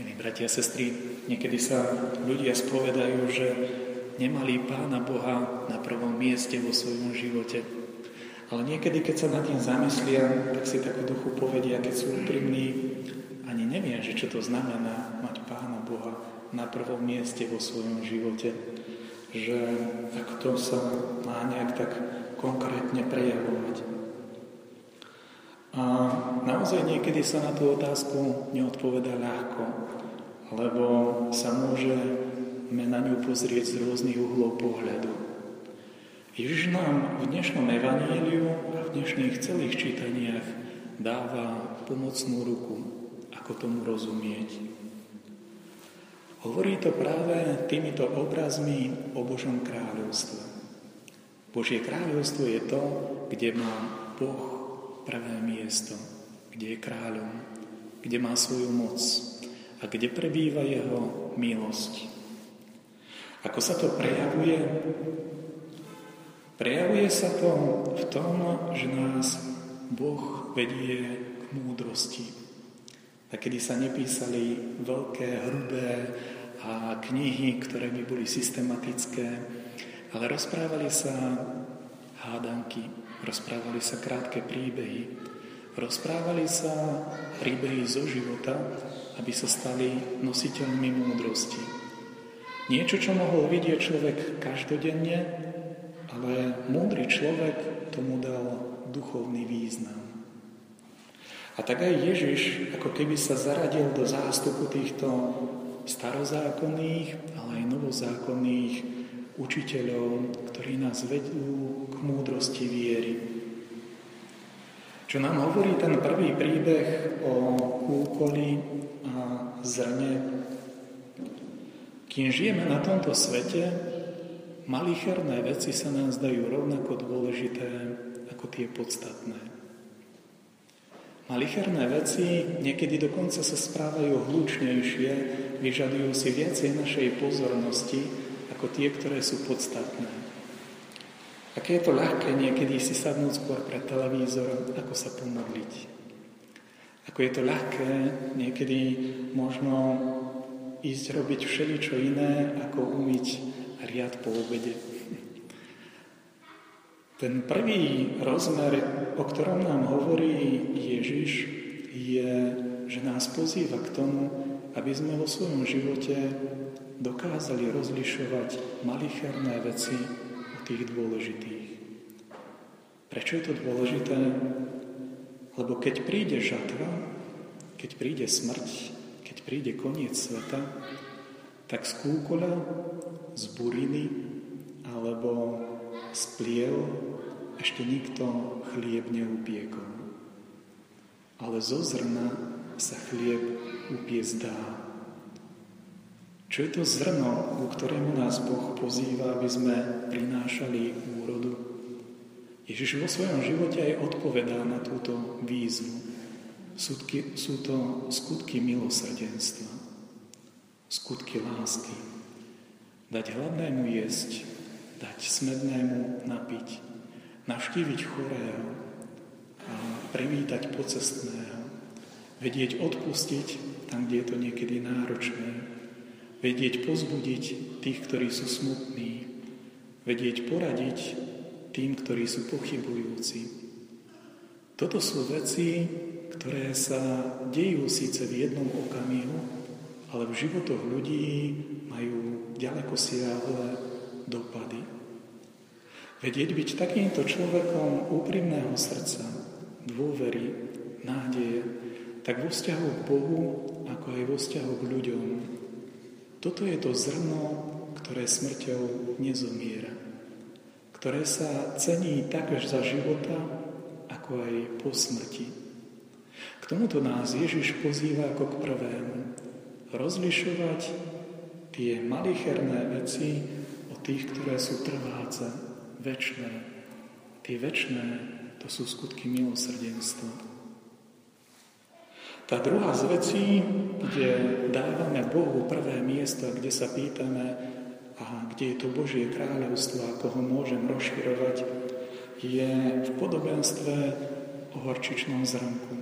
Milí bratia a sestry, niekedy sa ľudia spovedajú, že nemali Pána Boha na prvom mieste vo svojom živote. Ale niekedy, keď sa nad tým zamyslia, tak si takú duchu povedia, keď sú úprimní, ani neviem, že čo to znamená mať Pána Boha na prvom mieste vo svojom živote. Že ako to sa má nejak tak konkrétne prejavovať. A naozaj niekedy sa na tú otázku neodpoveda ľahko, lebo sa môžeme na ňu pozrieť z rôznych uhlov pohľadu. Ježiš nám v dnešnom evaníliu a v dnešných celých čítaniach dáva pomocnú ruku, ako tomu rozumieť. Hovorí to práve týmito obrazmi o Božom kráľovstve. Božie kráľovstvo je to, kde má Boh prvé miesto, kde je kráľom, kde má svoju moc a kde prebýva jeho milosť. Ako sa to prejavuje? Prejavuje sa to v tom, že nás Boh vedie k múdrosti. A kedy sa nepísali veľké, hrubé a knihy, ktoré by boli systematické, ale rozprávali sa hádanky, Rozprávali sa krátke príbehy. Rozprávali sa príbehy zo života, aby sa stali nositeľmi múdrosti. Niečo, čo mohol vidieť človek každodenne, ale múdry človek tomu dal duchovný význam. A tak aj Ježiš, ako keby sa zaradil do zástupu týchto starozákonných, ale aj novozákonných učiteľov, ktorí nás vedú k múdrosti viery. Čo nám hovorí ten prvý príbeh o kúkoli a zrne. Kým žijeme na tomto svete, malicherné veci sa nám zdajú rovnako dôležité ako tie podstatné. Malicherné veci niekedy dokonca sa správajú hlučnejšie, vyžadujú si viacej našej pozornosti, ako tie, ktoré sú podstatné. Aké je to ľahké niekedy si sadnúť skôr pred televízorom, ako sa pomodliť. Ako je to ľahké niekedy možno ísť robiť všeličo iné, ako umyť riad po obede. Ten prvý rozmer, o ktorom nám hovorí Ježiš, je, že nás pozýva k tomu, aby sme vo svojom živote dokázali rozlišovať malicherné veci tých dôležitých. Prečo je to dôležité? Lebo keď príde žatva, keď príde smrť, keď príde koniec sveta, tak z kúkoľa, z buriny alebo z pliel ešte nikto chlieb neupiekol. Ale zo zrna sa chlieb upiec dá. Čo je to zrno, ku ktorému nás Boh pozýva, aby sme prinášali úrodu? Ježiš vo svojom živote aj odpovedá na túto výzvu. Súdky, sú to skutky milosrdenstva, skutky lásky. Dať hladnému jesť, dať smednému napiť, navštíviť chorého a privítať pocestného, vedieť odpustiť tam, kde je to niekedy náročné, vedieť pozbudiť tých, ktorí sú smutní, vedieť poradiť tým, ktorí sú pochybujúci. Toto sú veci, ktoré sa dejú síce v jednom okamihu, ale v životoch ľudí majú ďaleko siahle dopady. Vedieť byť takýmto človekom úprimného srdca, dôvery, nádeje, tak vo vzťahu k Bohu, ako aj vo vzťahu k ľuďom, toto je to zrno, ktoré smrťou nezomiera, ktoré sa cení tak až za života, ako aj po smrti. K tomuto nás Ježiš pozýva ako k prvému. Rozlišovať tie malicherné veci od tých, ktoré sú trváce, väčšné. Tie väčšné to sú skutky milosrdenstva. Tá druhá z vecí, kde dávame Bohu prvé miesto, kde sa pýtame, a kde je to Božie kráľovstvo, ako ho môžem rozširovať, je v podobenstve o horčičnom zrnku.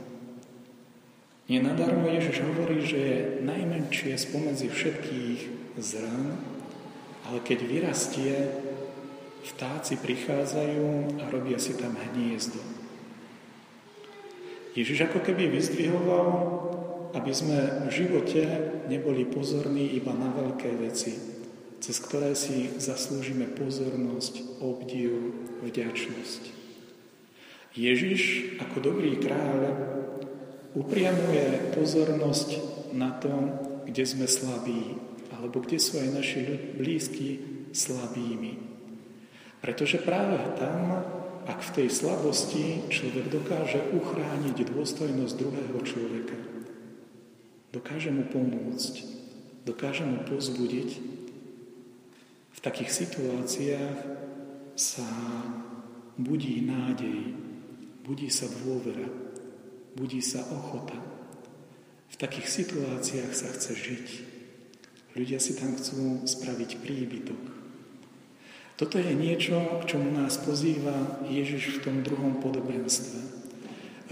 Nenadarmo Ježiš hovorí, že je najmenšie spomedzi všetkých zrn, ale keď vyrastie, vtáci prichádzajú a robia si tam hniezdo. Ježiš ako keby vyzdvihoval, aby sme v živote neboli pozorní iba na veľké veci, cez ktoré si zaslúžime pozornosť, obdiv, vďačnosť. Ježiš ako dobrý kráľ upriamuje pozornosť na to, kde sme slabí, alebo kde sú aj naši blízki slabými. Pretože práve tam, ak v tej slabosti človek dokáže uchrániť dôstojnosť druhého človeka, dokáže mu pomôcť, dokáže mu pozbudiť, v takých situáciách sa budí nádej, budí sa dôvera, budí sa ochota. V takých situáciách sa chce žiť. Ľudia si tam chcú spraviť príbytok. Toto je niečo, k čomu nás pozýva Ježiš v tom druhom podobenstve.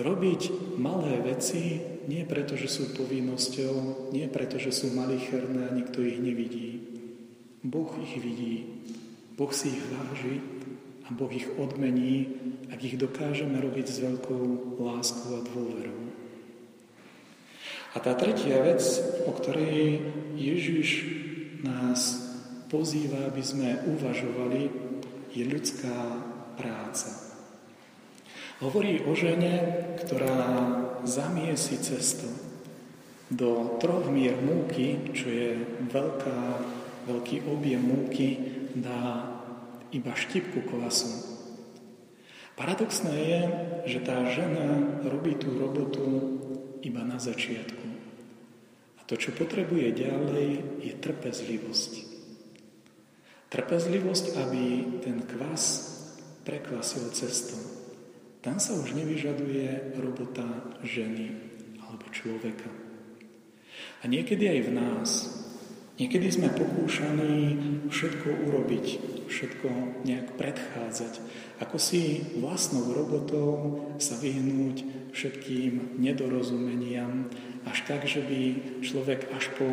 Robiť malé veci nie preto, že sú povinnosťou, nie preto, že sú malicherné a nikto ich nevidí. Boh ich vidí, Boh si ich váži a Boh ich odmení, ak ich dokážeme robiť s veľkou láskou a dôverou. A tá tretia vec, o ktorej Ježiš nás pozýva, aby sme uvažovali, je ľudská práca. Hovorí o žene, ktorá zamiesi cesto do troch mier múky, čo je veľká, veľký objem múky, dá iba štipku kvasu. Paradoxné je, že tá žena robí tú robotu iba na začiatku. To, čo potrebuje ďalej, je trpezlivosť. Trpezlivosť, aby ten kvas prekvasil cestou. Tam sa už nevyžaduje robota ženy alebo človeka. A niekedy aj v nás. Niekedy sme pokúšaní všetko urobiť, všetko nejak predchádzať, ako si vlastnou robotou sa vyhnúť všetkým nedorozumeniam, až tak, že by človek až po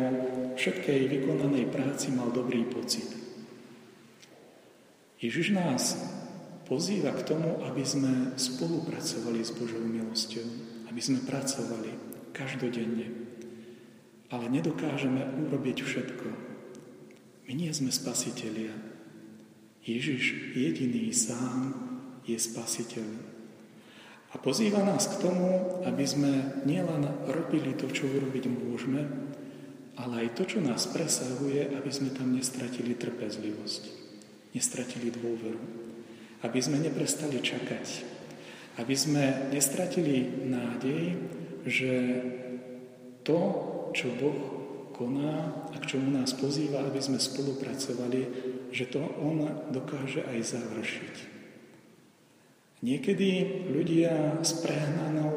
všetkej vykonanej práci mal dobrý pocit. Ježiš nás pozýva k tomu, aby sme spolupracovali s Božou milosťou, aby sme pracovali každodenne. Ale nedokážeme urobiť všetko. My nie sme spasitelia. Ježiš jediný sám je spasiteľ. A pozýva nás k tomu, aby sme nielen robili to, čo urobiť môžeme, ale aj to, čo nás presahuje, aby sme tam nestratili trpezlivosť, nestratili dôveru, aby sme neprestali čakať, aby sme nestratili nádej, že to, čo Boh koná a k čomu nás pozýva, aby sme spolupracovali, že to On dokáže aj završiť. Niekedy ľudia s prehnanou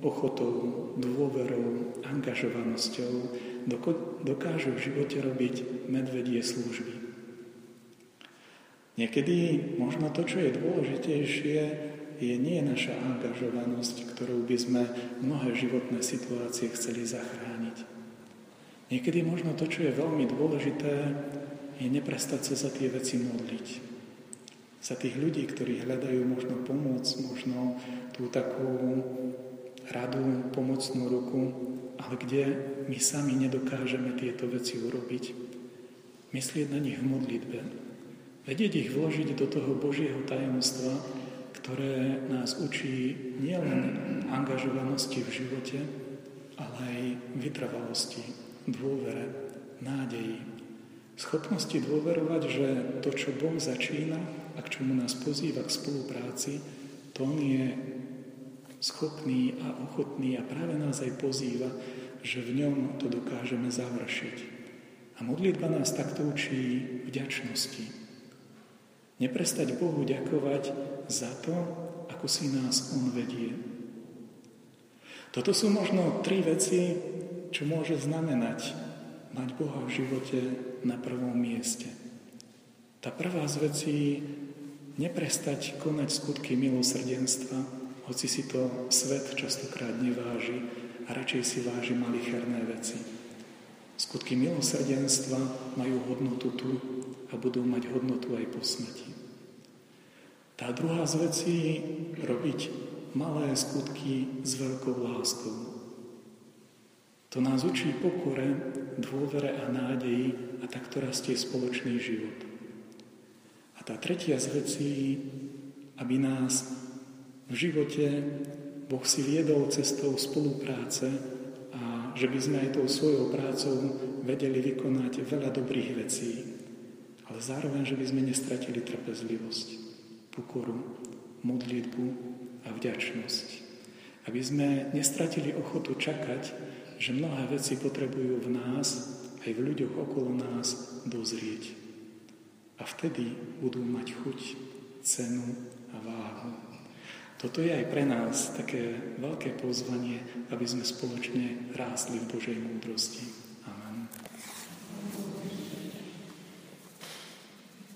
ochotou, dôverou, angažovanosťou dokážu v živote robiť medvedie služby. Niekedy možno to, čo je dôležitejšie, je nie naša angažovanosť, ktorou by sme mnohé životné situácie chceli zachrániť. Niekedy možno to, čo je veľmi dôležité, je neprestať sa za tie veci modliť za tých ľudí, ktorí hľadajú možno pomoc, možno tú takú radu, pomocnú ruku, ale kde my sami nedokážeme tieto veci urobiť. Myslieť na nich v modlitbe. Vedieť ich vložiť do toho Božieho tajomstva, ktoré nás učí nielen angažovanosti v živote, ale aj vytrvalosti, dôvere, nádeji. Schopnosti dôverovať, že to, čo Boh začína, a k čomu nás pozýva k spolupráci, to on je schopný a ochotný a práve nás aj pozýva, že v ňom to dokážeme završiť. A modlitba nás takto učí vďačnosti. Neprestať Bohu ďakovať za to, ako si nás On vedie. Toto sú možno tri veci, čo môže znamenať mať Boha v živote na prvom mieste. Tá prvá z vecí neprestať konať skutky milosrdenstva, hoci si to svet častokrát neváži a radšej si váži malicherné veci. Skutky milosrdenstva majú hodnotu tu a budú mať hodnotu aj po smrti. Tá druhá z vecí robiť malé skutky s veľkou láskou. To nás učí pokore, dôvere a nádeji a takto rastie spoločný život. A tá tretia z vecí, aby nás v živote Boh si viedol cestou spolupráce a že by sme aj tou svojou prácou vedeli vykonať veľa dobrých vecí, ale zároveň, že by sme nestratili trpezlivosť, pokoru, modlitbu a vďačnosť. Aby sme nestratili ochotu čakať, že mnohé veci potrebujú v nás, aj v ľuďoch okolo nás, dozrieť. A vtedy budú mať chuť, cenu a váhu. Toto je aj pre nás také veľké pozvanie, aby sme spoločne rástli v Božej múdrosti.